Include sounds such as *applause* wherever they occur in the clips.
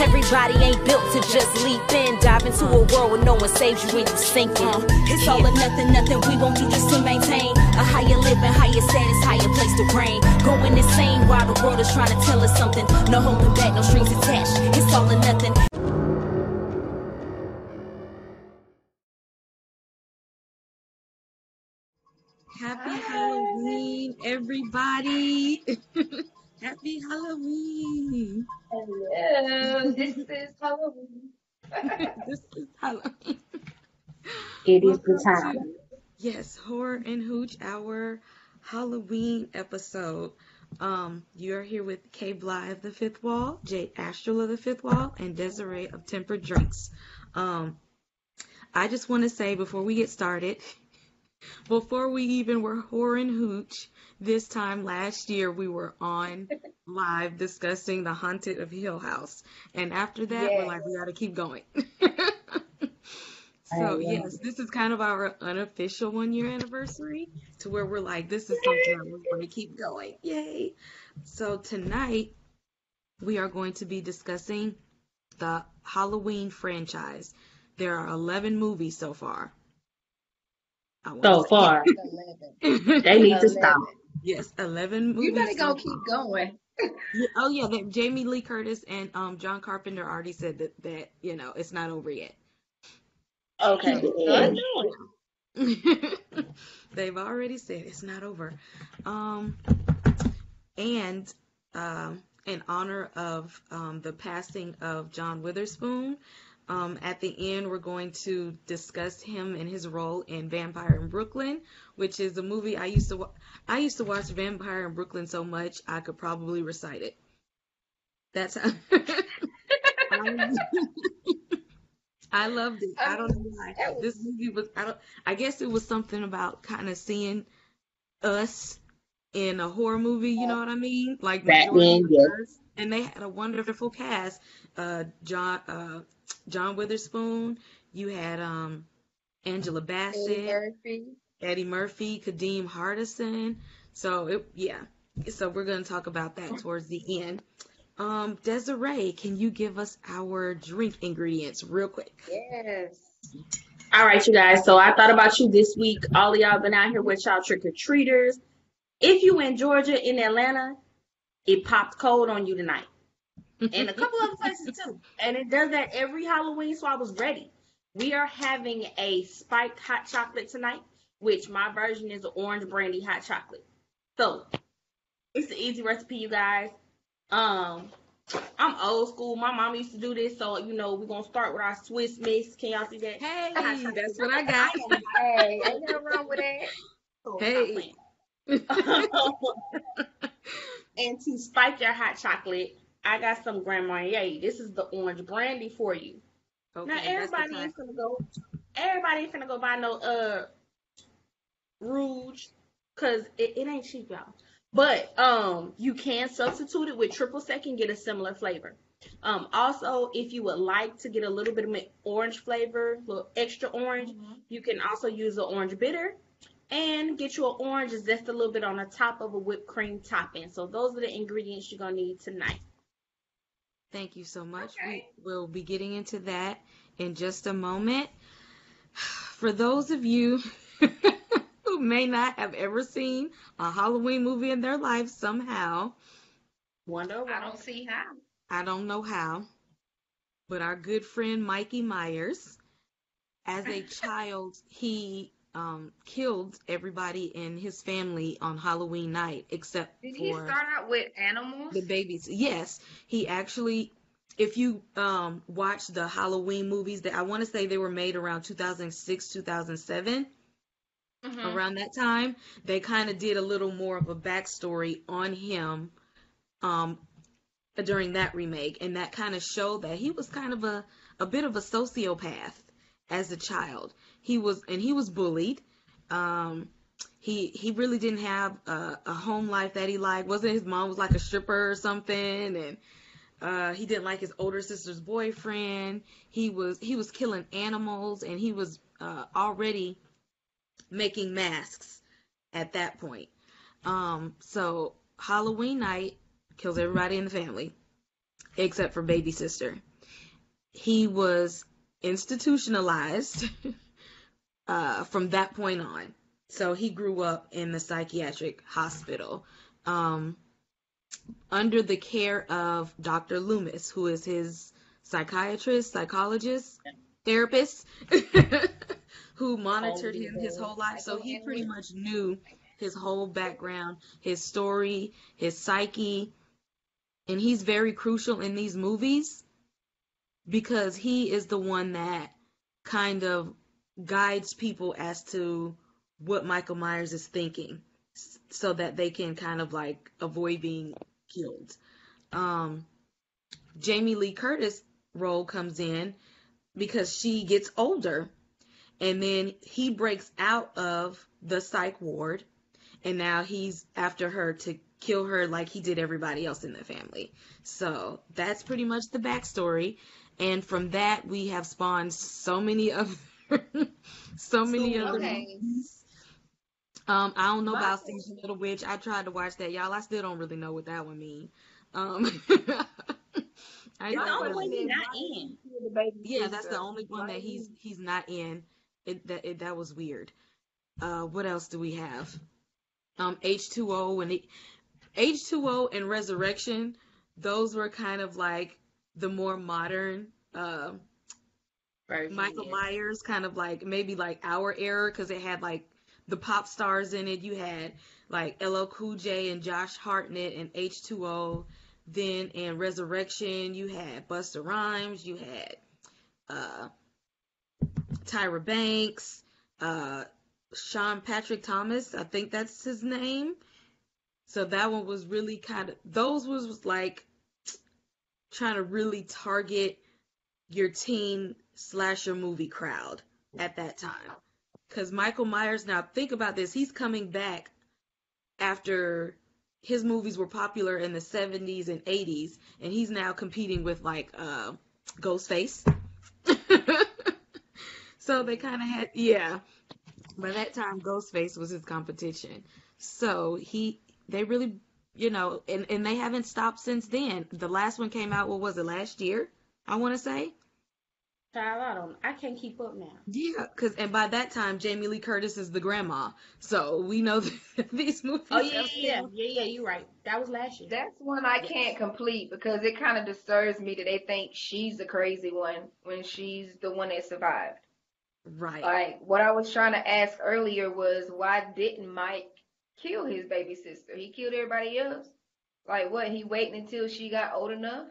Everybody ain't built to just leap in, dive into a world where no one saves you when you sinking. Uh, it's all or nothing, nothing we won't do just to maintain a higher living, higher status, higher place to reign. Going insane while the world is trying to tell us something. No holding back, no strings attached. It's all or nothing. Happy Halloween, everybody. *laughs* Happy Halloween. Hello, this is Halloween. *laughs* this is Halloween. It is the time. to- Yes, Horror and Hooch, our Halloween episode. Um, you are here with Kay Bly of the Fifth Wall, Jade Astral of the Fifth Wall, and Desiree of Tempered Drinks. Um, I just want to say before we get started, before we even were and Hooch, this time last year we were on *laughs* live discussing the Haunted of Hill House, and after that we're like, we got to keep going. *laughs* So yes, this is kind of our unofficial one year anniversary to where we're like, this is something that we're going to keep going. Yay. So tonight we are going to be discussing the Halloween franchise. There are 11 movies so far. I wanna So far, *laughs* they need to stop. yes, 11 movies. You better so go keep going. *laughs* Yeah, oh yeah, that Jamie Lee Curtis and um John Carpenter already said that that, you know, it's not over yet. Okay. So I know it. They've already said it's not over. Um, and um, in honor of um, the passing of John Witherspoon, um, at the end we're going to discuss him and his role in Vampire in Brooklyn, which is a movie I used to wa- I used to watch Vampire in Brooklyn so much I could probably recite it. That's how. I- *laughs* I loved it. I don't know why. This movie was I don't I guess it was something about kind of seeing us in a horror movie, you know what I mean? Like majority yes. And they had a wonderful cast. Uh John uh John Witherspoon, you had um Angela Eddie Bassett, Murphy. Eddie Murphy, Kadeem Hardison. So it yeah. So we're gonna talk about that towards the end. Um, Desiree, can you give us our drink ingredients real quick? Yes. All right, you guys. So I thought about you this week. All of y'all been out here with y'all trick or treaters. If you in Georgia, in Atlanta, it popped cold on you tonight, and a couple other places too. And it does that every Halloween, so I was ready. We are having a spiked hot chocolate tonight, which my version is orange brandy hot chocolate. So it's an easy recipe, you guys. Um, I'm old school. My mom used to do this, so you know we're gonna start with our Swiss Miss. Can y'all see that? Hey, that's what I got. Hey, ain't nothing wrong with that. So Hey. *laughs* and to spike your hot chocolate, I got some Grand Marnier. This is the orange brandy for you. Okay, now everybody type- gonna go. Everybody ain't gonna go buy no uh Rouge, cause it, it ain't cheap, y'all. But um, you can substitute it with triple sec and get a similar flavor. Um, also, if you would like to get a little bit of orange flavor, a little extra orange, you can also use the orange bitter and get you an orange zest a little bit on the top of a whipped cream topping. So those are the ingredients you're gonna need tonight. Thank you so much. Okay. We will be getting into that in just a moment. *sighs* For those of you *laughs* who may not have ever seen a Halloween movie in their life somehow, Wonder I don't see how. I don't know how, but our good friend Mikey Myers, as a *laughs* child, he um, killed everybody in his family on Halloween night except Did he for start out with animals? the babies. Yes, he actually. If you um, watch the Halloween movies, that I want to say they were made around 2006, 2007 Mhm. around that time, they kind of did a little more of a backstory on him um, during that remake, and that kind of showed that he was kind of a, a bit of a sociopath as a child. He was, and he was bullied. Um, he he really didn't have a, a home life that he liked. Wasn't his mom was like a stripper or something, and uh, he didn't like his older sister's boyfriend. He was he was killing animals, and he was uh, already making masks at that point. Um, so Halloween night kills everybody in the family except for baby sister. he was institutionalized *laughs* uh, from that point on. So he grew up in the psychiatric hospital um, under the care of Dr. Loomis, who is his psychiatrist, psychologist, therapist, *laughs* who monitored him his whole life. So he pretty much knew his whole background, his story, his psyche. And he's very crucial in these movies because he is the one that kind of guides people as to what Michael Myers is thinking so that they can kind of like avoid being killed. Um, Jamie Lee Curtis role comes in because she gets older and then he breaks out of the psych ward and now he's after her to kill her like he did everybody else in the family. So that's pretty much the backstory. And from that we have spawned so many of *laughs* so many So, other okay. movies. Um, I don't know My- about Season of the Witch. I tried to watch that, y'all. I still don't really know what that one mean. Um, *laughs* I It's the know only one he's not in. Yeah, that's the only one that he's he's not in. It, that it, that was weird. Uh, what else do we have? Um, H2O and it, H2O and Resurrection. Those were kind of like the more modern uh, Version, Michael yeah. Myers, kind of like maybe like our era because it had like the pop stars in it. You had like LL Cool J and Josh Hartnett and H2O. Then in Resurrection, you had Busta Rhymes, you had uh, Tyra Banks, uh, Sean Patrick Thomas. I think that's his name. So that one was really kind of those was, was like trying to really target your teen slasher movie crowd at that time. Because Michael Myers, now think about this, he's coming back after his movies were popular in the 70s and 80s, and he's now competing with like uh, Ghostface. *laughs* so they kind of had, yeah. By that time, Ghostface was his competition. So he, they really, you know, and, and they haven't stopped since then. The last one came out, what was it, last year? I want to say. Child, I don't. I can't keep up now. Yeah, cause and by that time Jamie Lee Curtis is the grandma, so we know *laughs* these movies. Oh yeah, have yeah, yeah, yeah. You're right. That was last year. That's one I can't complete because it kind of disturbs me that they think she's the crazy one when she's the one that survived. Right. Like what I was trying to ask earlier was why didn't Mike kill his baby sister? He killed everybody else. Like what? He waiting until she got old enough?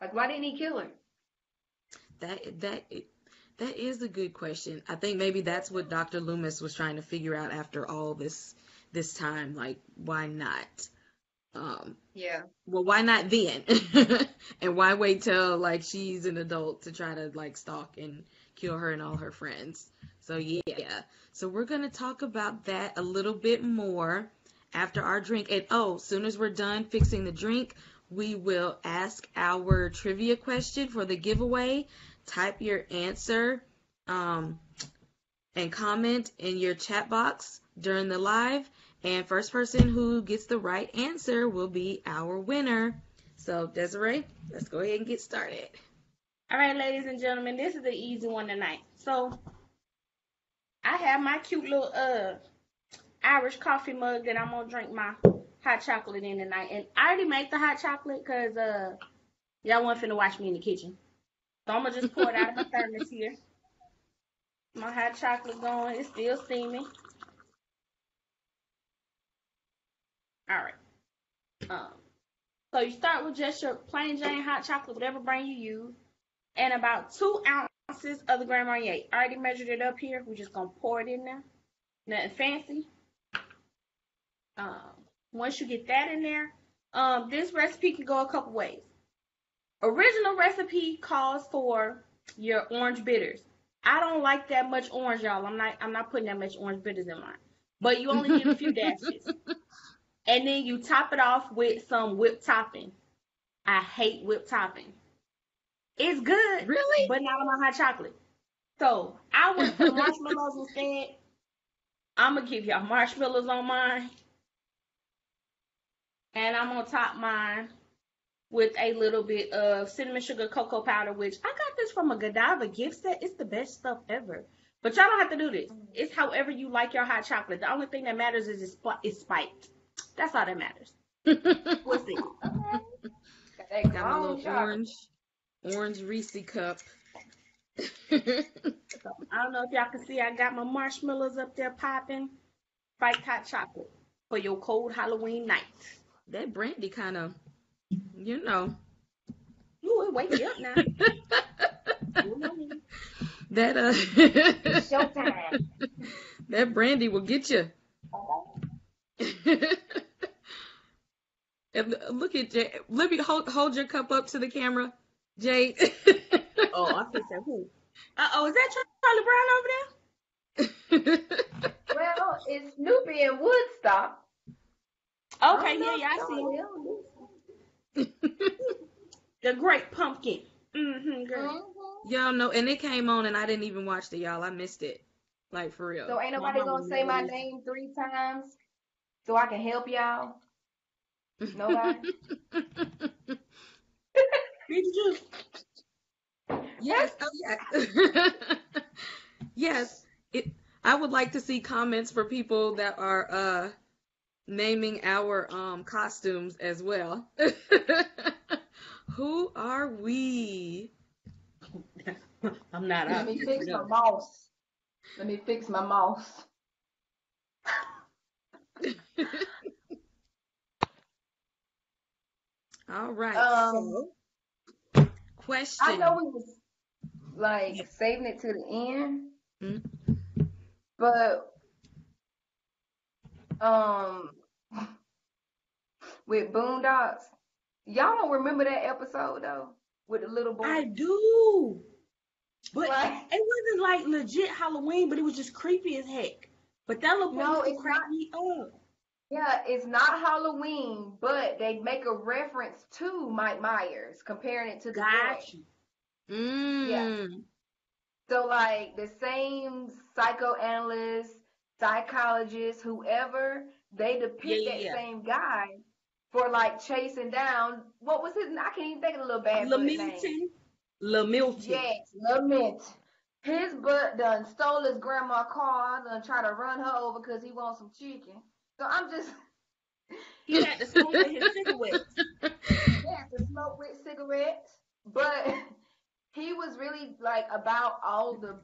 Like why didn't he kill her? That that that is a good question. I think maybe that's what Dr. Loomis was trying to figure out after all this this time. Like, why not? Um, Yeah. well, why not then? *laughs* and why wait till like she's an adult to try to like stalk and kill her and all her friends? So yeah. So we're gonna talk about that a little bit more after our drink. And oh, as soon as we're done fixing the drink, we will ask our trivia question for the giveaway. Type your answer um, and comment in your chat box during the live. And first person who gets the right answer will be our winner. So Desiree, let's go ahead and get started. All right, ladies and gentlemen, this is the easy one tonight. So I have my cute little uh Irish coffee mug that I'm gonna drink my hot chocolate in tonight. And I already made the hot chocolate because uh y'all wasn't finna watch me in the kitchen. So I'm gonna just pour it out of my thermos here. My hot chocolate going, it's still steaming. All right. Um, so you start with just your plain Jane hot chocolate, whatever brand you use, and about two ounces of the Grand Marnier. I already measured it up here. We're just gonna pour it in there. Nothing fancy. Um, once you get that in there, um, this recipe can go a couple ways. Original recipe calls for your orange bitters. I don't like that much orange, y'all. I'm not I'm not putting that much orange bitters in mine. But you only need a few *laughs* dashes. And then you top it off with some whipped topping. I hate whipped topping. It's good, Really? but not on my hot chocolate. So I went for *laughs* marshmallows instead. I'm gonna give y'all marshmallows on mine. And I'm gonna top mine with a little bit of cinnamon sugar cocoa powder, which I got this from a Godiva gift set. It's the best stuff ever. But y'all don't have to do this. It's however you like your hot chocolate. The only thing that matters is it's, it's spiked. That's all that matters. *laughs* We'll see. Got that Got my little chocolate. orange, orange Reese cup. *laughs* So, I don't know if y'all can see, I got my marshmallows up there popping. Spiked hot chocolate for your cold Halloween night. That brandy kind of, you know, Ooh, it wake you up now. *laughs* that uh, Showtime. *laughs* that brandy will get you. *laughs* and look at Jay. Let me hold hold your cup up to the camera, Jay. oh, I think that who? Uh oh, is that Charlie Brown over there? Well, it's Snoopy in Woodstock. Okay, yeah, know yeah, I if see. The Great Pumpkin. Mm-hmm, girl. Mhm. y'all know, and it came on, and I didn't even watch it, y'all. I missed it, like for real. So ain't nobody gonna say my name three times so I can help y'all? Nobody? *laughs* Did you? Yes. Oh, yeah. *laughs* yes. It. I would like to see comments for people that are uh naming our um costumes as well. *laughs* Who are we? *laughs* I'm not Let me fix my mouse. Let me fix my mouse. *laughs* All right. Um, so, question. I know we was like saving it to the end, Mm. but um, with Boondocks, y'all don't remember that episode though with the little boy. I do. But Like- *laughs* it wasn't like legit Halloween, but it was just creepy as heck. But that little boy No, it's not. me up. Yeah, it's not Halloween, but they make a reference to Mike Myers, comparing it to the boy. Got you. Mm. So like the same psychoanalyst, psychologist, whoever, they depict Yeah, that yeah, same guy for like chasing down what was his I can't even think of the little bad. Lamilton. Lamilton. Yes, Lament. His butt done stole his grandma car, done try to run her over because he wants some chicken. So I'm just He had to smoke with his cigarettes. *laughs* he had to smoke with cigarettes, but *laughs* he was really like about all the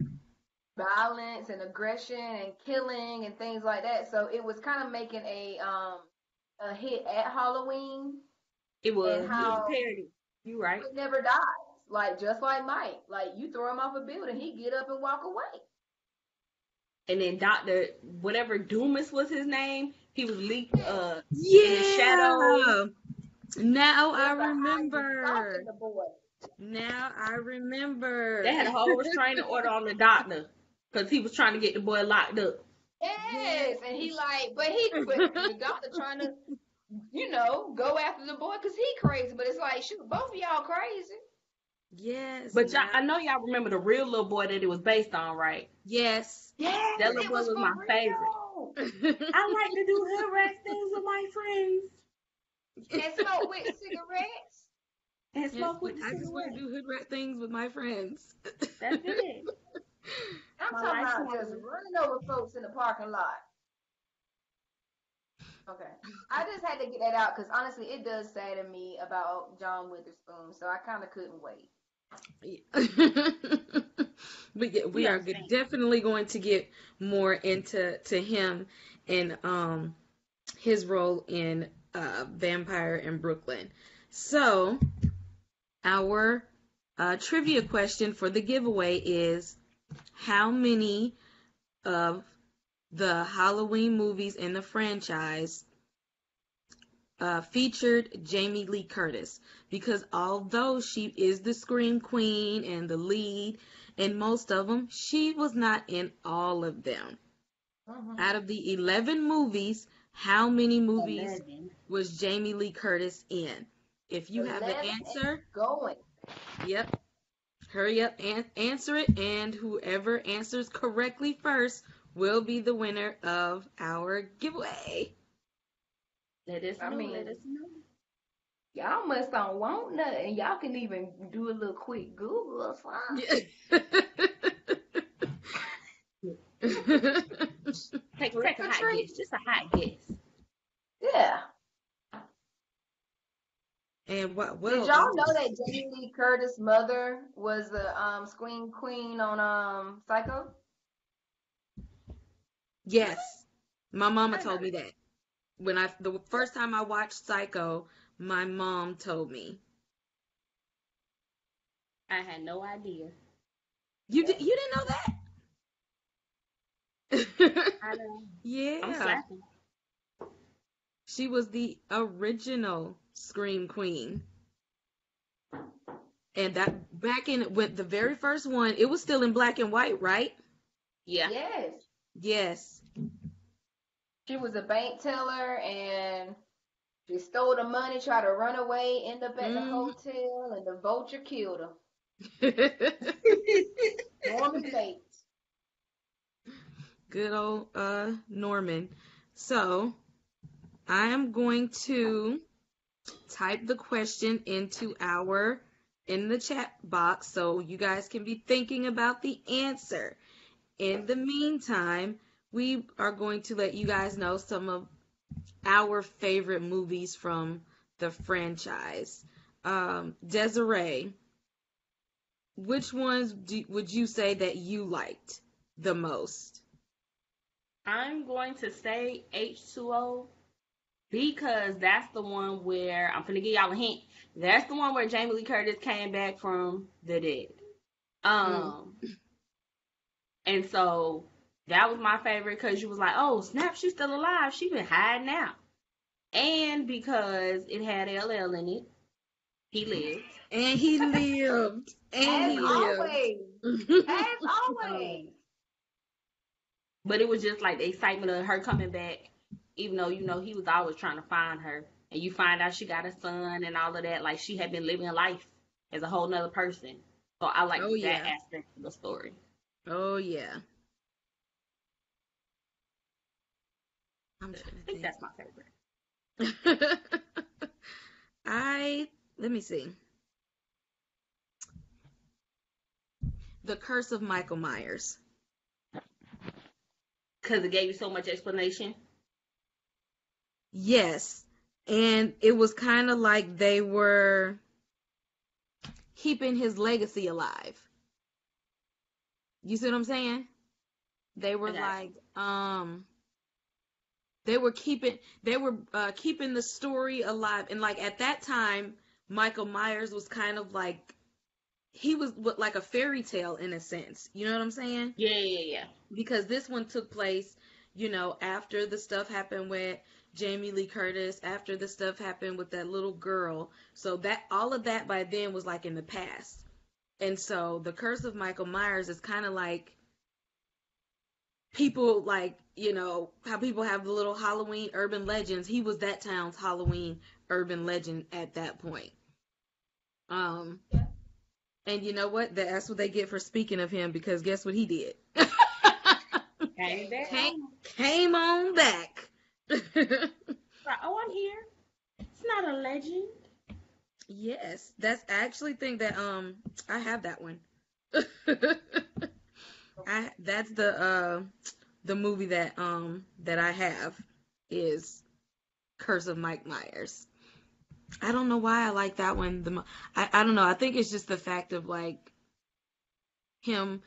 violence and aggression and killing and things like that. So it was kind of making a um a hit at Halloween. It was, And it was a parody. You right. It never dies. Like just like Mike, like you throw him off a building, he get up and walk away. And then Doctor whatever Doomis was his name, he was leaked uh Yeah. the shadows. Now I Just a high remember. stalking the boy. Now I remember. they had a whole restraining order on the doctor because he was trying to get the boy locked up. Yes, and he like, but he, *laughs* but the doctor trying to, you know, go after the boy because he crazy. But it's like, shoot, both of y'all crazy. Yes. But y'all, I know y'all remember the real little boy that it was based on, right? Yes. Yes, That little boy was for my real. favorite. *laughs* I like to do hood rat things with my friends And smoke with *laughs* cigarettes. and Yes, smoke with the I just want to do hood rat things with my friends. That's it. I'm My talking about just long. running over folks in the parking lot. Okay, I just had to get that out because honestly, it does sadden me about John Witherspoon, so I kind of couldn't wait. *laughs* but yeah, we We are understand. definitely going to get more into to him and um his role in uh Vampire in Brooklyn. So our uh, trivia question for the giveaway is how many of the Halloween movies in the franchise uh, featured Jamie Lee Curtis? Because although she is the Scream Queen and the lead in most of them, she was not in all of them. Mhm. Out of the 11 movies, how many movies Eleven. was Jamie Lee Curtis in? If you have the 11 answer, Going. Yep. Hurry up and answer it, and whoever answers correctly first will be the winner of our giveaway. Let us I know. mean- let us know. Y'all must don't want nothing. Y'all can even do a little quick Google or something. *laughs* Take, take a hot guess. Just a hot guess. Yeah. And what? Well, Did y'all know that Jamie Lee Curtis' mother was the um scream queen on um Psycho? Yes, my mama told me that when I the first time I watched Psycho, my mom told me. I had no idea. You did you didn't know that? I know. *laughs* I'm yeah, she was the original Scream Queen. And that back in with the very first one, it was still in black and white, right? Yeah. Yes. Yes. She was a bank teller and she stole the money, tried to run away, end up at the Mhm. hotel, and the vulture killed her. *laughs* Norman Bates. Good old uh Norman. So I am going to type the question into our in the chat box so you guys can be thinking about the answer. In the meantime, we are going to let you guys know some of our favorite movies from the franchise. Um, Desiree, which ones do, would you say that you liked the most? I'm going to say H2O because that's the one where I'm gonna give y'all a hint. That's the one where Jamie Lee Curtis came back from the dead. Um, and so that was my favorite because you was like, oh snap, she's still alive. She been hiding out, and because it had LL in it, he lived. And he *laughs* lived. And As he lived. always. As always. *laughs* But it was just like the excitement of her coming back, even though you know he was always trying to find her, and you find out she got a son and all of that. Like she had been living life as a whole nother person. So I like Oh, that yeah. aspect of the story. Oh yeah. I'm trying to think think. that's my favorite. *laughs* I let me see. The Curse of Michael Myers. Because it gave you so much explanation. Yes. And it was kind of like they were keeping his legacy alive. You see what I'm saying? They were like, um, they were keeping, they were uh, keeping the story alive. And like at that time, Michael Myers was kind of like, he was what, like a fairy tale in a sense. You know what I'm saying? Yeah, yeah, yeah. because this one took place, you know, after the stuff happened with Jamie Lee Curtis, after the stuff happened with that little girl. So that all of that by then was like in the past. And so the curse of Michael Myers is kind of like people like, you know, how people have the little Halloween urban legends. He was that town's Halloween urban legend at that point. Um Yeah. and you know what? That's what they get for speaking of him because guess what he did? Came back. *laughs* came, came on back. *laughs* Like, oh, I'm here. It's not a legend. yes, that's I actually think that um I have that one. *laughs* I that's the uh the movie that um that I have is Curse of Mike Myers. I don't know why I like that one the mo- I I don't know. I think it's just the fact of like him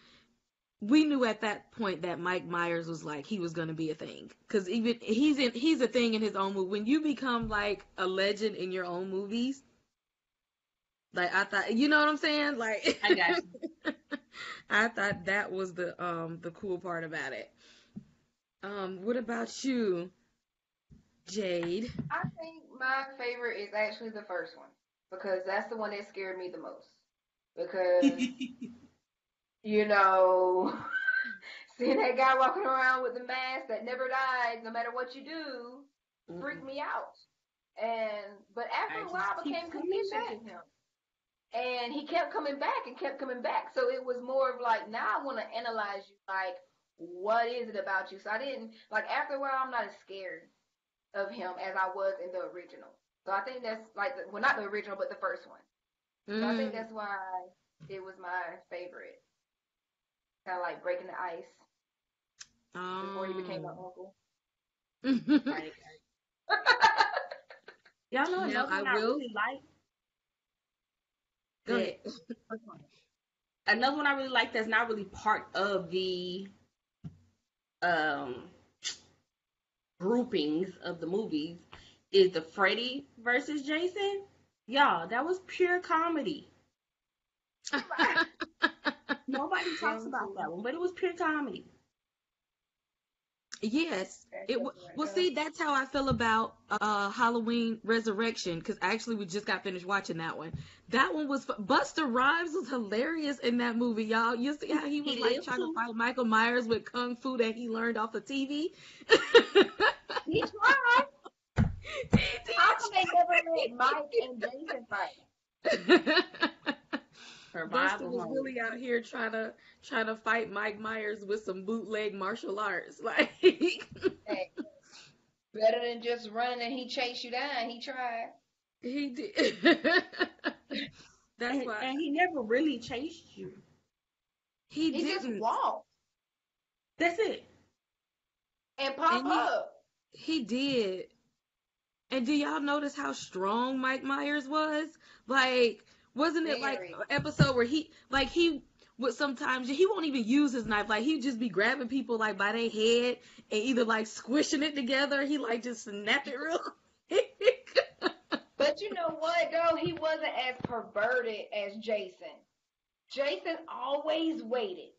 we knew at that point that Mike Myers was like he was gonna be a thing because even he's in he's a thing in his own movie. When you become like a legend in your own movies, like I thought, you know what I'm saying? Like I got you. *laughs* I thought that was the um the cool part about it. Um, what about you, Jade? I think my favorite is actually the first one because that's the one that scared me the most. *laughs* Because you know, *laughs* seeing that guy walking around with the mask that never dies, no matter what you do, freaked me out. And but after I a while, I became conditioned to him. And he kept coming back and kept coming back. So it was more of like, now I want to analyze you. Like, what is it about you? So I didn't like after a while. I'm not as scared of him as I was in the original. So I think that's like the, well, not the original, but the first one. So I think Mm. that's why it was my favorite. Kind of like breaking the ice um, before he became my Oh. uncle. Right. Y'all know Now, another I one I will- really like. Go ahead. Another one I really like that's not really part of the um groupings of the movies is the Freddy versus Jason. Y'all, that was pure comedy. *laughs* Nobody *laughs* talks about that one, but it was pure comedy. Yes. It just w- well, see, that's how I feel about uh Halloween Resurrection because actually we just got finished watching that one. That one was fu- Busta Rhymes was hilarious in that movie, y'all. You see how he was He like trying to fight Michael Myers with kung fu that he learned off of TV. *laughs* He tried. *laughs* He did. How come they never let Mike and Jason fight? Busta Survival was mode. really out here trying to trying to fight Mike Myers with some bootleg martial arts. *laughs* Like Hey, better than just running and he chased you down. He tried. he did. *laughs* That's and, why and he never really chased you. he, He just didn't. walked That's it. and pop And he- up. He did. And do y'all notice how strong Mike Myers was? Like, wasn't it like an episode where he, like, he would sometimes he won't even use his knife. Like, he'd just be grabbing people like by their head and either like squishing it together. He like just snap it real *laughs* quick. But you know what, though? He wasn't as perverted as Jason. Jason always waited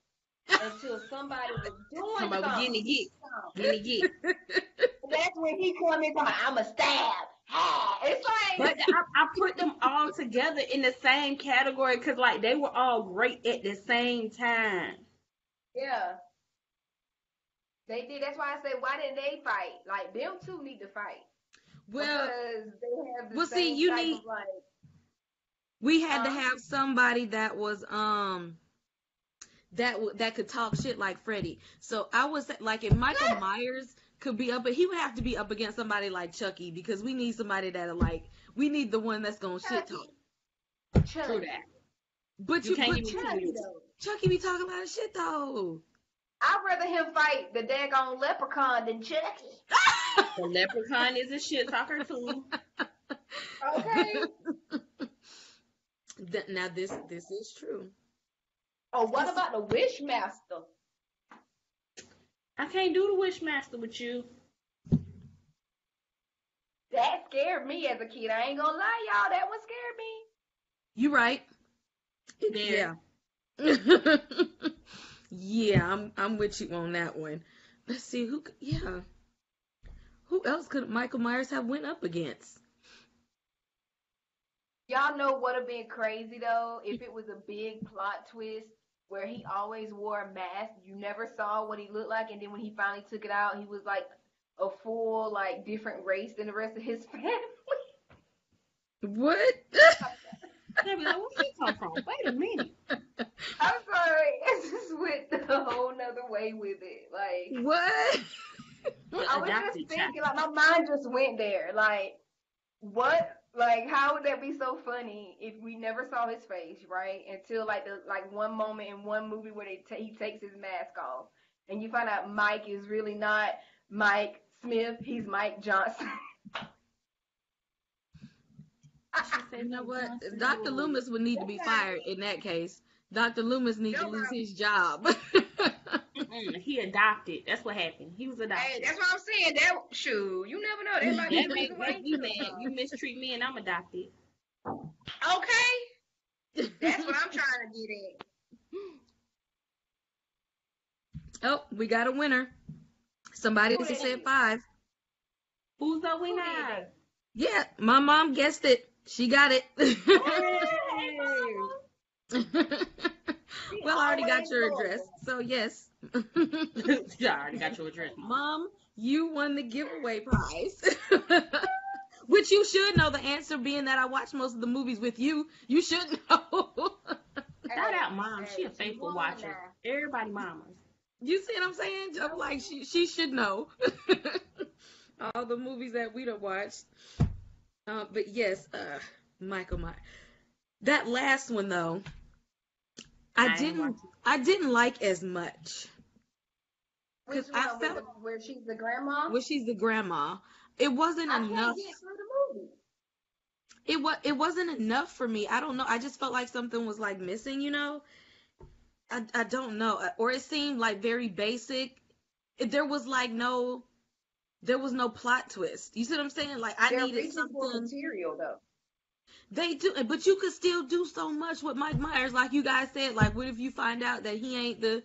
until somebody was doing Come on, something. getting it, get, getting it, get. *laughs* That's when he come in talking, I'm a stab. It's like, But I, I put them all together in the same category because like they were all great at the same time. yeah. They did. That's why I said, why didn't they fight? Like, them two need to fight. well, because they have the well, see, you need- like, we had to have somebody that was um that that could talk shit like Freddy. So I was like, if Michael *laughs* Myers could be up, but he would have to be up against somebody like Chucky because we need somebody that like we need the one that's gonna shit talk. Chucky. True that. But You you, can't but even Chucky, Chucky, though. Chucky be talking about a lot of shit though. I'd rather him fight the daggone leprechaun than Chucky. *laughs* The leprechaun is a shit talker too. *laughs* Okay. Now this this is true. oh, what about the Wishmaster? I can't do the Wishmaster with you. That scared me as a kid. I ain't gonna lie, y'all. That one scared me. You right. There. Yeah. *laughs* yeah, I'm I'm with you on that one. Let's see who. Yeah. Who else could Michael Myers have went up against? Y'all know what would have been crazy though? If it was a big plot twist where he always wore a mask, you never saw what he looked like, and then when he finally took it out, he was like a full like different race than the rest of his *laughs* family. What? They'll be like, where he come from? Wait a minute. I'm sorry, *laughs* it just went a whole nother way with it. Like what? I was just thinking, like my mind just went there. Like, what? Like, how would that be so funny if we never saw his face, right? Until like the like one moment in one movie where they ta he takes his mask off, and you find out Mike is really not Mike Smith. He's Mike Johnson. *laughs* You know what? Dr. Loomis would need to be fired in that case. Dr. Loomis needs to lose his job. *laughs* He adopted. That's what happened. He was adopted. that's what I'm saying. That shoot, you never know. That might that make, make you mad. You mistreat me and I'm adopted. Okay, that's what I'm trying to get at. *laughs* oh, we got a winner. Somebody Who just that said five. Who's the winner? that? Yeah, my mom guessed it. She got it. *laughs* *laughs* well, I already got your address, so yes. *laughs* yeah, I already got your address. Mom. Mom, you won the giveaway prize. *laughs* Which you should know the answer being that I watch most of the movies with you. You should know. *laughs* Shout out mom. She a faithful watcher. Everybody mamas. you see what I'm saying? I'm like she she should know. All the movies that we done watched. Uh, but yes, uh, Michael Myers. That last one though, I, I didn't. I didn't like as much. Which I one felt- where she's the grandma? When she's the grandma, it wasn't I enough. can't get through the movie. It was. It wasn't enough for me. I don't know. I just felt like something was like missing. You know. I I don't know. Or it seemed like very basic. It- There was like no. There was no plot twist. You see what I'm saying? Like I They're needed something. material though. They do, but you could still do so much with Mike Myers, like you guys said. Like, what if you find out that he ain't the,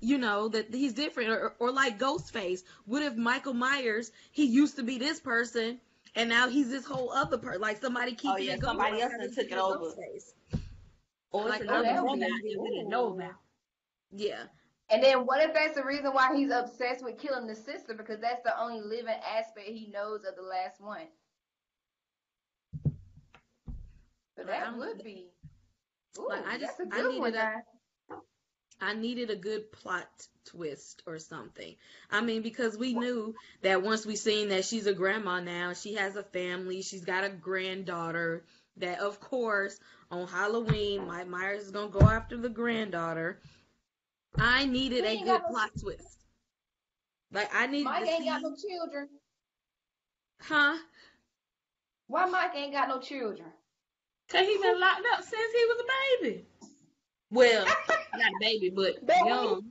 you know, that he's different, or, or like Ghostface? What if Michael Myers he used to be this person, and now he's this whole other person? Like somebody oh, keeping Oh, yeah, it going. somebody else how done took it over. Ghostface. Or Like, it's oh, another that would that we didn't know about. Yeah, And then what if that's the reason why he's obsessed with killing the sister because that's the only living aspect he knows of the last one. But that I'm- would be. Ooh, Like, I just- I good one, needed a- guys. Needed a good plot twist or something. I mean, because we knew that once we seen that she's a grandma now, she has a family, she's got a granddaughter. That of course on Halloween, Mike Myers is gonna go after the granddaughter. I needed a good got no- plot twist. Like I needed Mike to ain't see, got no children. huh? Why Mike ain't got no children? Cause he been locked up since he was a baby. Well, not a baby, but Baby. young.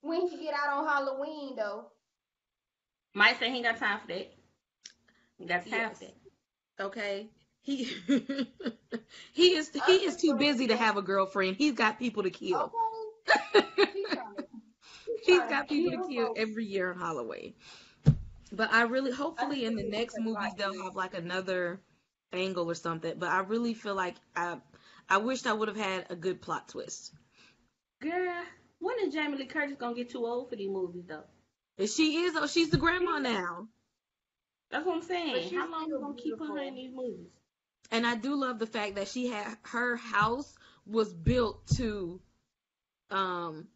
When he get out on Halloween though. Mike said he ain't got time for that. He got time Yes. for that. Okay. He *laughs* he is he is too busy to have a girlfriend. He's got people to kill. Okay. He trying *laughs* to- He's trying got people to kill kill every year on Halloween. But I really, hopefully, in the next it's movies they'll have like another angle or something. But I really feel like I, I wished I would have had a good plot twist. Girl, when is Jamie Lee Curtis gonna get too old for these movies though? And she is, oh, she's the grandma now. That's what I'm saying. she's How long you still gonna keep putting her in these movies? And I do love the fact that she had her house was built to, um,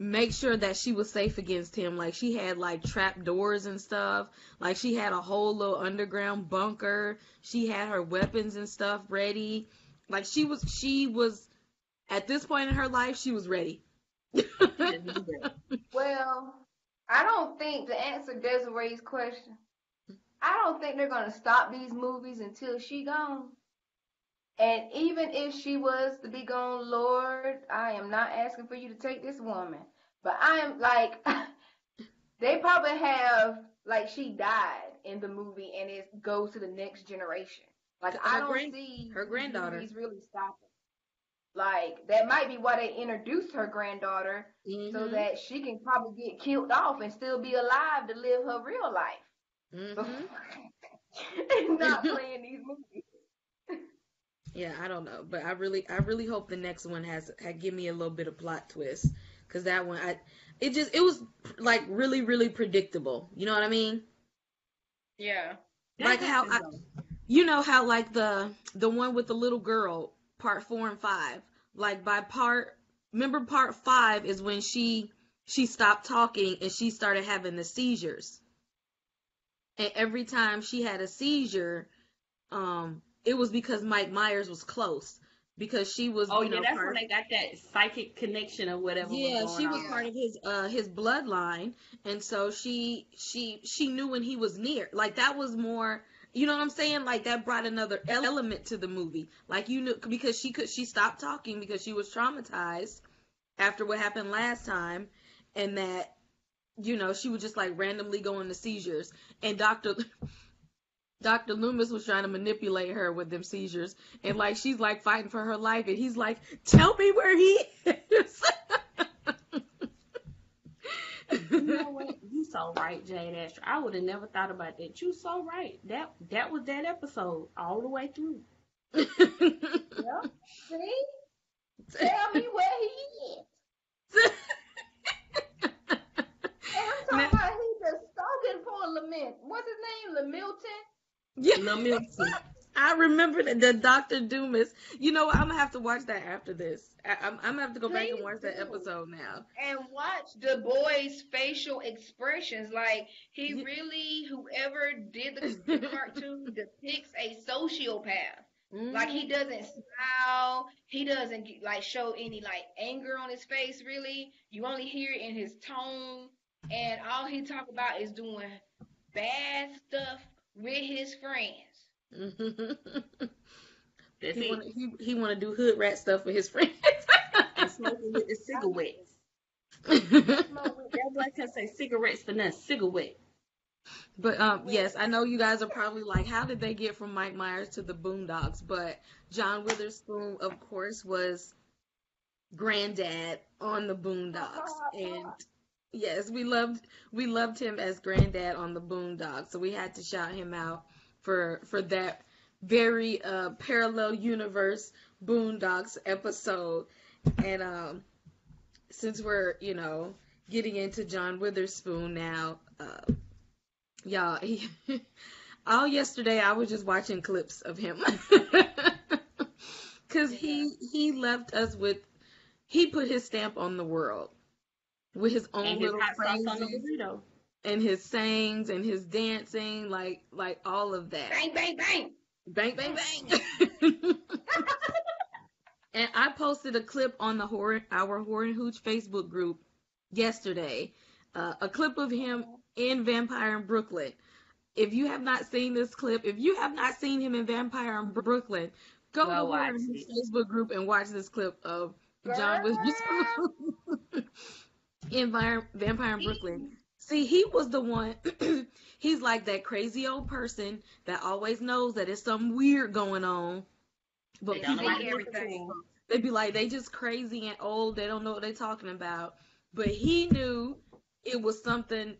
make sure that she was safe against him. Like she had like trap doors and stuff. Like she had a whole little underground bunker. She had her weapons and stuff ready. Like she was she was at this point in her life she was ready. *laughs* Well, I don't think to answer Desiree's question, I don't think they're gonna stop these movies until she gone. And even if she was to be gone, Lord, I am not asking for you to take this woman. But I am like, *laughs* they probably have like she died in the movie, and it goes to the next generation. Like Her I don't grand- see her granddaughter. movies really stopping. Like that might be why they introduced her granddaughter so Mhm. that she can probably get killed off and still be alive to live her real life. Mhm. and *laughs* not *laughs* playing these movies. Yeah, I don't know, but I really, I really hope the next one has, had give me a little bit of plot twist, cause that one, I, it just, it was like really, really predictable. You know what I mean? Yeah. Like how I, you know how like the the one with the little girl, part four and five, like by part, remember part five is when she she stopped talking and she started having the seizures, and every time she had a seizure, um, it was because Mike Myers was close because she was, Oh you yeah, know, that's part, when they got that psychic connection or whatever. yeah, was she was on. part of his uh his bloodline, and so she she she knew when he was near. Like that was more, you know what I'm saying? Like that brought another element to the movie. Like you knew because she could she stopped talking because she was traumatized after what happened last time, and that you know she would just like randomly go into seizures, and Doctor. Dr. Loomis was trying to manipulate her with them seizures, and like she's like fighting for her life, and he's like, "Tell me where he is." You know what? You so right, Jade Asher. I would have never thought about that. You so right. That that was that episode all the way through. *laughs* Yeah. See? Tell me where he is. *laughs* And I'm talking about he just stalking for Lament. What's his name? Lamilton? Yeah, Lil *laughs* I remember that the Doctor Doomis. You know, what? I'm gonna have to watch that after this. I, I'm, I'm gonna have to go back and Please watch that episode now. and watch the boy's facial expressions. Like he Ye- really, whoever did the, the *laughs* cartoon depicts a sociopath. Like he Mm-hmm. doesn't smile. He doesn't like show any like anger on his face. Really, you only hear it in his tone, and all he talk about is doing bad stuff with his friends. *laughs* He it. want he, he want to do hood rat stuff with his friends. And smoking with the cigarettes. That boy can say cigarettes for nothing. Cigarette. But um, yes, I know you guys are probably like, how did they get from Mike Myers to the Boondocks? But John Witherspoon, of course, was granddad on the Boondocks, and yes, we loved we loved him as granddad on the Boondocks. So we had to shout him out for for that very uh, parallel universe Boondocks episode. And um, since we're you know getting into John Witherspoon now. Uh, Y'all, he, *laughs* all yesterday I was just watching clips of him. *laughs* Cause he he left us with he put his stamp on the world with his own And little hot sauce on the phrases burrito. and his sayings and his dancing, like like all of that. bang, bang, bang. Bang bang bang. *laughs* and I posted a clip on the horror our horror and hooch Facebook group yesterday. Uh, a clip of him in Vampire in Brooklyn. If you have not seen this clip, if you have not seen him in Vampire in Brooklyn, go Go to Horror watch and Hooch it. Facebook group and watch this clip of John Witherspoon *laughs* in Vi- Vampire in Brooklyn. See, he was the one. *clears throat* he's like that crazy old person that always knows that it's something weird going on. But They don't people like everything. him, They be like, they just crazy and old. They don't know what they're talking about. But he knew it was something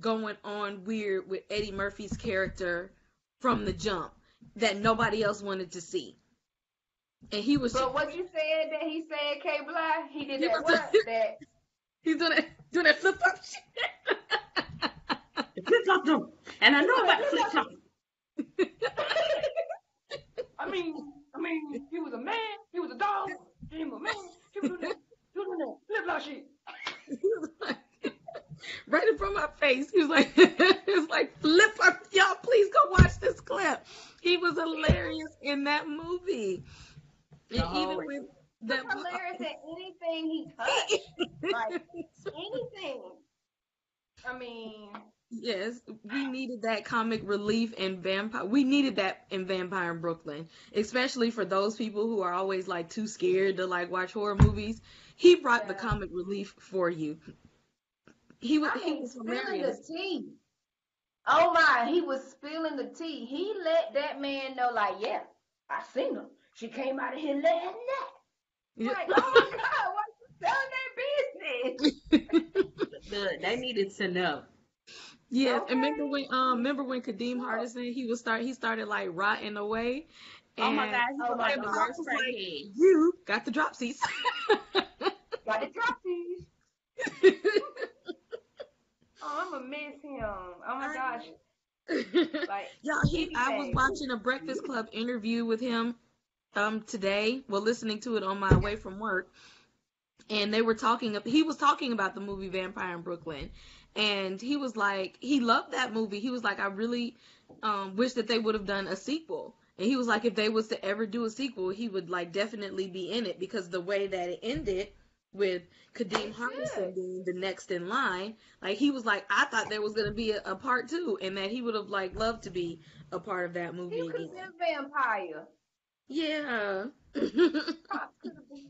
going on weird with Eddie Murphy's character from the jump that nobody else wanted to see. And he was But what you said that he said, K Black, he did He that was- what? *laughs* That he's doing it, doing that flip flop shit. Flip flop them. And I know about the flip flop. I mean, I mean, he was a man, he was a dog, he was a man, he was doing that, doing that flip flop shit. Like, *laughs* right in front of my face. He was like, *laughs* it's like flip up. Y'all, please go watch this clip. He was hilarious in that movie. And The even with that, Hilarious at anything he touched, *laughs* like anything. I mean, yes, we needed that comic relief in vampire. We needed that in Vampire in Brooklyn, especially for those people who are always like too scared to like watch horror movies. He brought the comic relief for you. He was I he was spilling the tea. Oh my, he was spilling the tea. He let that man know, like, yeah, I seen her. She came out of here last night. Like, oh my God, why you selling that business? *laughs* Good. They needed to know. Yes, Okay. and remember when um remember when Kadeem Hardison he was start he started like rotting away. Oh my God, he Oh was my like God. worst was like- You got the drop seats. *laughs* Got the drop these. *laughs* Oh, I'm gonna miss him. Oh my gosh. Like, Y'all, he I was watching a Breakfast Club interview with him um today. Well, listening to it on my way from work, and they were talking. He was talking about the movie Vampire in Brooklyn, and he was like, he loved that movie. He was like, I really um wish that they would have done a sequel. And he was like, if they was to ever do a sequel, he would like definitely be in it because the way that it ended with Kadeem Hardison being the next in line, like he was like, I thought there was gonna be a, a part two, and that he would have like loved to be a part of that movie he could again. vampire. Yeah. Pops could have been.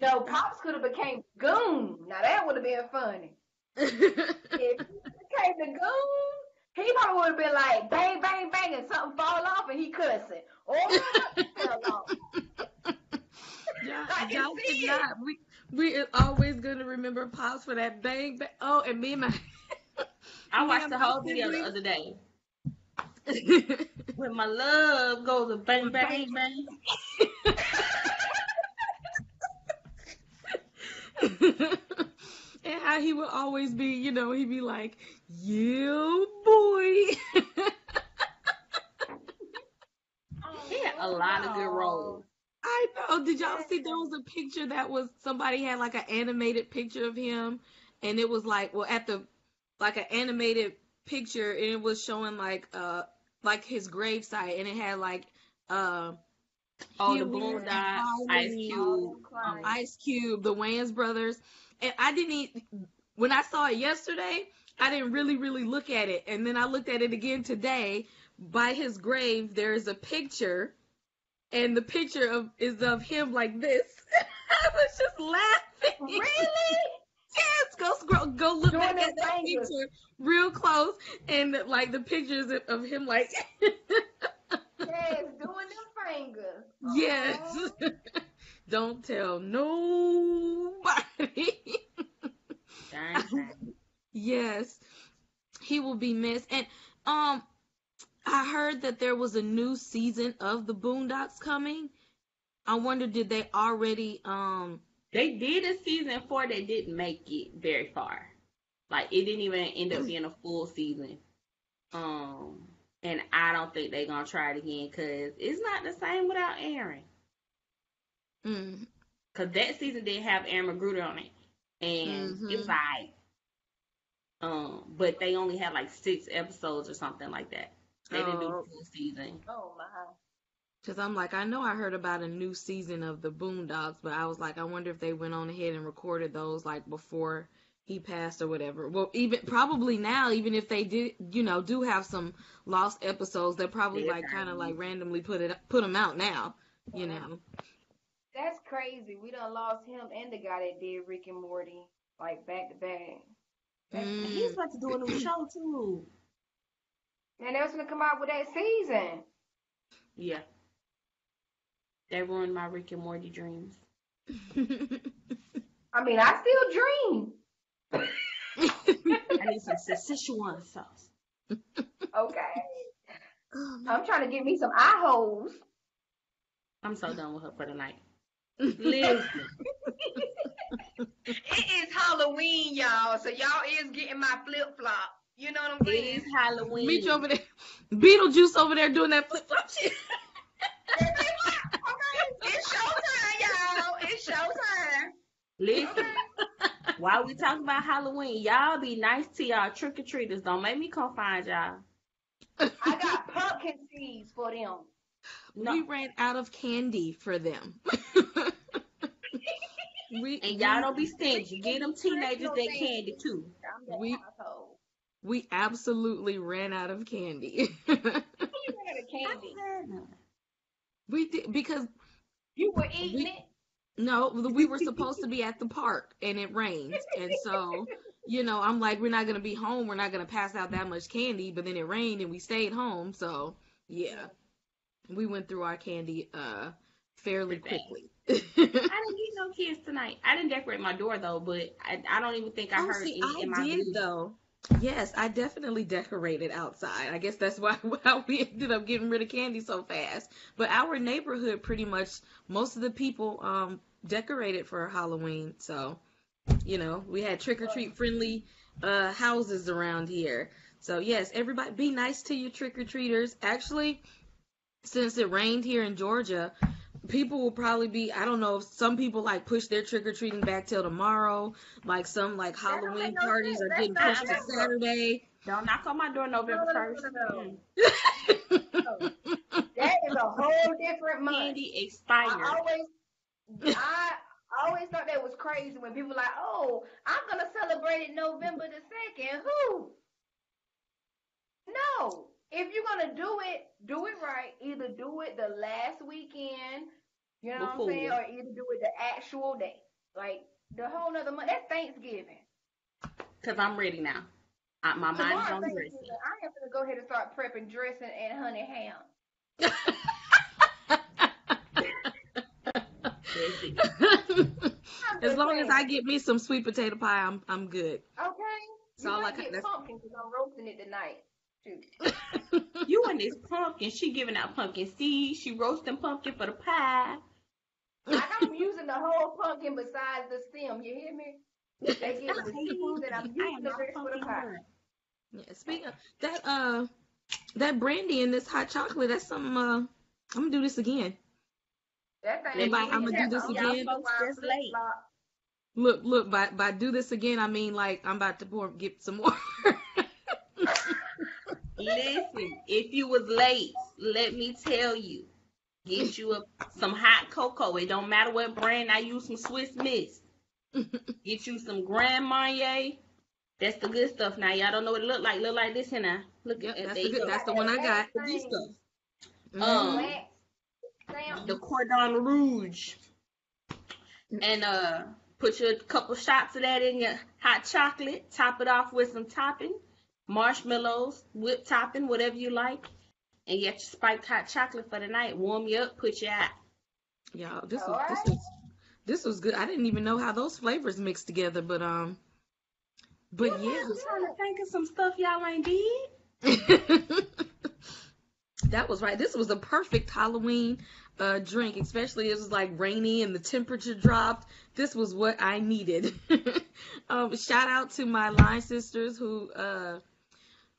No, Pops could have became Goon. Now that would have been funny. If he became the Goon, he probably would have been like bang, bang, bang, and something fall off and he cussing. Or it fell off. *laughs* Y'all, y'all see cannot. We we are always gonna remember Pops for that bang bang. Oh, and me and my. I *laughs* watched the whole video the other day. When my love goes a bang bang bang. *laughs* and how he would always be, you know, he'd be like, "Yeah, boy." Oh, He had a lot of good roles. I know. Did y'all see there was a picture that was somebody had like an animated picture of him and it was like well at the like an animated picture and it was showing like uh like his gravesite and it had like uh Oh, the Huey Boondocks, Ice Cube. Um, Ice Cube, the Wayans brothers. And I didn't when I saw it yesterday, I didn't really, really look at it. And then I looked at it again today. By his grave, there is a picture, and the picture of is of him like this. *laughs* I was just laughing. Really? Yes, go scroll, go look Doing back them at that fingers. Picture real close, and like the pictures of- of him like Yes, doing them fingers. yes. Don't tell nobody. Dang, dang. Yes, he will be missed. And um, I heard that there was a new season of the Boondocks coming. I wonder, did they already um? They did a season four that didn't make it very far. Like it didn't even end up being a full season. Um, and I don't think they're gonna try it again because it's not the same without Aaron. Mm, Cause that season did have Aaron McGruder on it, and it was Mhm. like, um, but they only had like six episodes or something like that. They didn't do Oh. a full season. Oh my. Cause I'm like, I know I heard about a new season of the Boondocks, but I was like, I wonder if they went on ahead and recorded those like before he passed or whatever. Well, even probably now, even if they did, you know, do have some lost episodes, they probably Yeah, like kind of like randomly put it put them out now, you know. That's crazy. We done lost him and the guy that did Rick and Morty like back to back. Mm. He's about to do a new show too. And they was gonna come out with that season. Yeah. They ruined my Rick and Morty dreams. I mean, I still dream. I need some Szechuan sauce. Okay. *laughs* Oh, man. I'm trying to get me some eye holes. I'm so done with her for the night. *laughs* Listen. It is Halloween, y'all, so y'all is getting my flip flop. You know what I'm It saying? is Halloween. Meet you over there, Beetlejuice over there doing that flip flop shit. okay, it's showtime, y'all. It's showtime. Listen. While we talk about Halloween, y'all be nice to y'all trick or treaters. Don't make me come find y'all. I got pumpkin seeds for them. No. We ran out of candy for them. *laughs* we And y'all don't be stingy. Get them teenagers that candy too. We- household. we absolutely ran out of candy. *laughs* You ran out of candy. we did because You were eating We- it. No, we were supposed to be at the park and it rained, and so you know I'm like we're not gonna be home. We're not gonna pass out that much candy. But then it rained and we stayed home, so yeah, we went through our candy uh fairly quickly. *laughs* I didn't get no kids tonight. I didn't decorate my door though, but I, I don't even think I Oh, heard see, any I in my did village. though. Yes, I definitely decorated outside. I guess that's *laughs* why how we ended up getting rid of candy so fast. But our neighborhood, pretty much, most of the people um decorated for Halloween. So, you know, we had trick or treat friendly uh houses around here. So yes, everybody be nice to your trick or treaters. Actually, since it rained here in Georgia, people will probably be I don't know if some people like push their trick or treating back till tomorrow. Like some like Halloween no parties sense. are That's getting not pushed to Saturday. Don't knock on my door November No, no, first. no, no, mm. *laughs* That is a whole different month. Candy I expired. always, I always thought that was crazy when people were like, "Oh, I'm gonna celebrate it November the second. Who? No. If you're gonna do it, do it right. Either do it the last weekend, you know what I'm saying, or either do it the actual day. Like the whole other month. That's Thanksgiving. Cause I'm ready now. I, my mind is on dressing. I am gonna go ahead and start prepping dressing and honey ham. *laughs* As long as. I get me some sweet potato pie, I'm I'm good. Okay. So you all I might ca- get pumpkin because I'm roasting it tonight. Shoot. *laughs* You and this pumpkin, she giving out pumpkin seeds. She roasting pumpkin for the pie. I'm using the whole pumpkin besides the stem. You hear me? They *laughs* get the seeds and I'm I am using the rest for the pie. girl. Yeah, speaking of, that uh that brandy and this hot chocolate, that's some uh I'm gonna do this again. That thing. Everybody, I'ma do this again. just late. Look, look, by by do this again, I mean like I'm about to pour get some more. *laughs* Listen, if you was late, let me tell you, get you a, some hot cocoa. It don't matter what brand. I use some Swiss Miss. *laughs* Get you some Grand Marnier. That's the good stuff. Now y'all don't know what it look like. Look like this here now. Look Yep, at that's the good. That's the one I got. the good stuff. Mhm. Um, the Cordon Rouge. And uh put your couple shots of that in your hot chocolate. Top it off with some topping, marshmallows, whipped topping, whatever you like. And get your spiked hot chocolate for the night. Warm you up, put you out. Y'all, this was Alright. this was this was good. I didn't even know how those flavors mixed together, but um, but yeah I'm yeah. trying to think of some stuff y'all ain't did. *laughs* that was right. This was a perfect Halloween uh, drink, especially it was like rainy and the temperature dropped. This was what I needed. *laughs* um, shout out to my line sisters who uh,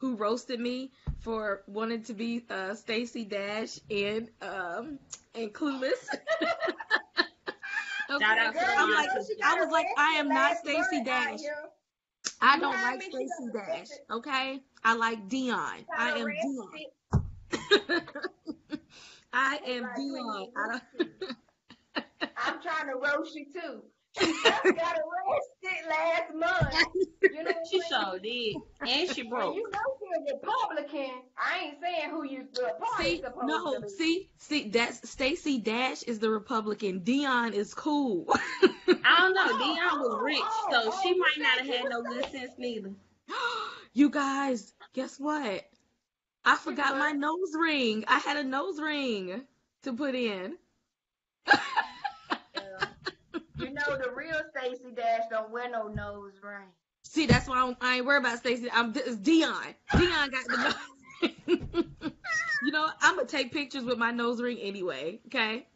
who roasted me for wanting to be uh, Stacey Dash and um, and Clueless. Okay. Shout out to I'm like. I was like, I am not Last Stacey Dash. I don't like me? Stacey Dash. Okay, I like Dionne. *laughs* I am. Dionne. I am Dionne. please, I don't... *laughs* I'm trying to roast you too. She just got arrested last month. You know *laughs* what She sure did. And she *laughs* When broke. you know you're a Republican, I ain't saying who you the party See, no, to be. see, see, that's Stacey Dash is the Republican. Dionne is cool. *laughs* Oh, I don't know. Oh, Dionne was oh, rich, oh, so oh, she might not have had no good sense neither. *gasps* you guys, guess what? I forgot my nose ring. I had a nose ring to put in. Yeah. You know Stacey Dash don't wear no nose ring. See, that's why I, don't- I ain't worried about Stacey. I'm is Dionne. Dionne got the nose. *laughs* you know, I'm gonna take pictures with my nose ring anyway. Okay.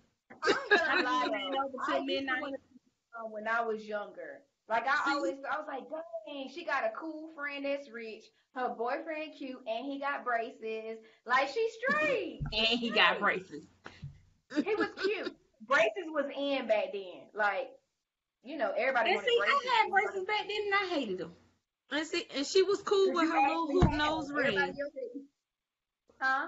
I'm I gonna *laughs* lie though. I used to midnight. wanna be, when I was younger. Like I always, I was like, dang, she got a cool friend that's rich. Her boyfriend cute, and he got braces. Like she's straight. *laughs* And he got braces. he was cute. braces was in back then. Like, you know, everybody And see, braces. I had braces back then and I hated them. And see, and she was cool with her little hoop nose ring. Huh?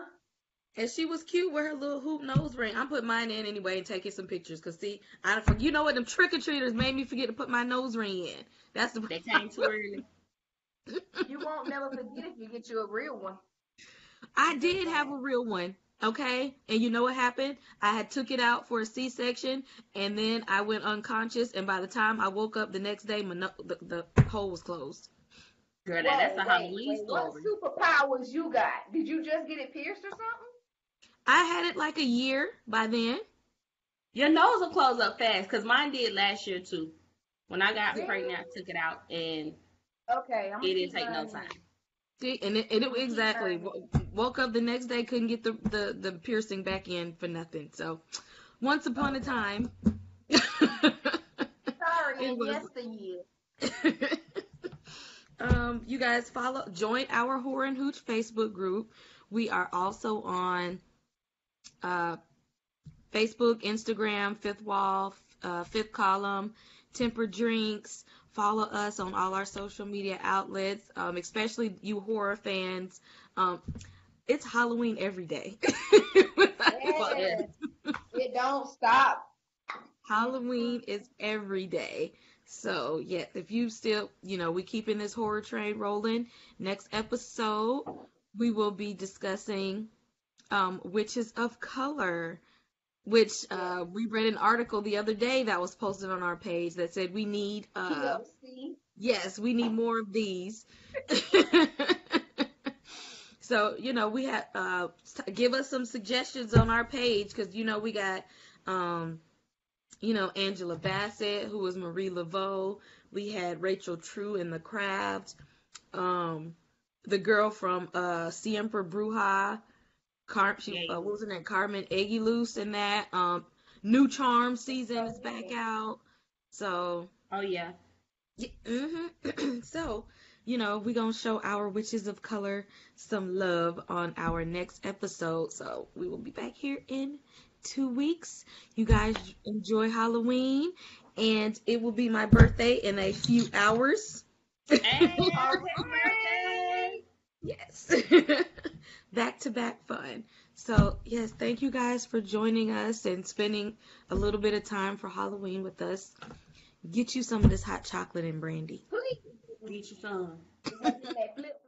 And she was cute with her little hoop nose ring. I put mine in anyway and taking some pictures. Cause see, I don't you know what them trick or treaters made me forget to put my nose ring in. That's the They came too early. You won't never forget if you get you a real one. I did have a real one. Okay, and you know what happened? I had took it out for a C-section, and then I went unconscious. And by the time I woke up the next day, my no- the, the hole was closed. Girl, that, that's a Whoa, wait, Halloween wait, What story. superpowers you got? Did you just get it pierced or something? I had it like a year by then. Your nose will close up fast because mine did last year too. When I got Yeah. pregnant, I took it out and Okay, I'm it didn't take no time. See, and it, it exactly woke up the next day, couldn't get the, the, the piercing back in for nothing. So, once upon a time. *laughs* Sorry, in yesteryear. *laughs* um, you guys follow, join our Horror and Hooch Facebook group. We are also on uh, Facebook, Instagram, Fifth Wall, uh, Fifth Column, Temper Drinks. Follow us on all our social media outlets, um, especially you horror fans. Um, it's Halloween every day. *laughs* Yes. it don't stop. Halloween is every day. So, yeah, if you still, you know, we keeping this horror train rolling. Next episode, we will be discussing um, Witches of Color, which uh, we read an article the other day that was posted on our page that said we need, uh, yes, we need more of these. *laughs* so, you know, we have, uh, give us some suggestions on our page because, you know, we got, um, you know, Angela Bassett, who was Marie Laveau. We had Rachel True in The Craft. Um, the girl from uh, Siempre Bruja. Car- she, uh, what was her name? Carmen Eguiluz in that. Um, New Charm season is back out. So, Oh yeah. yeah, hmm *clears throat* So, you know, we're going to show our witches of color some love on our next episode. So we will be back here in two weeks. You guys enjoy Halloween, and it will be my birthday in a few hours. Hey, *laughs* happy birthday. Yes. *laughs* back to back fun. So, yes, thank you guys for joining us and spending a little bit of time for Halloween with us. Get you some of this hot chocolate and brandy. Please. Get you some. That *laughs* flip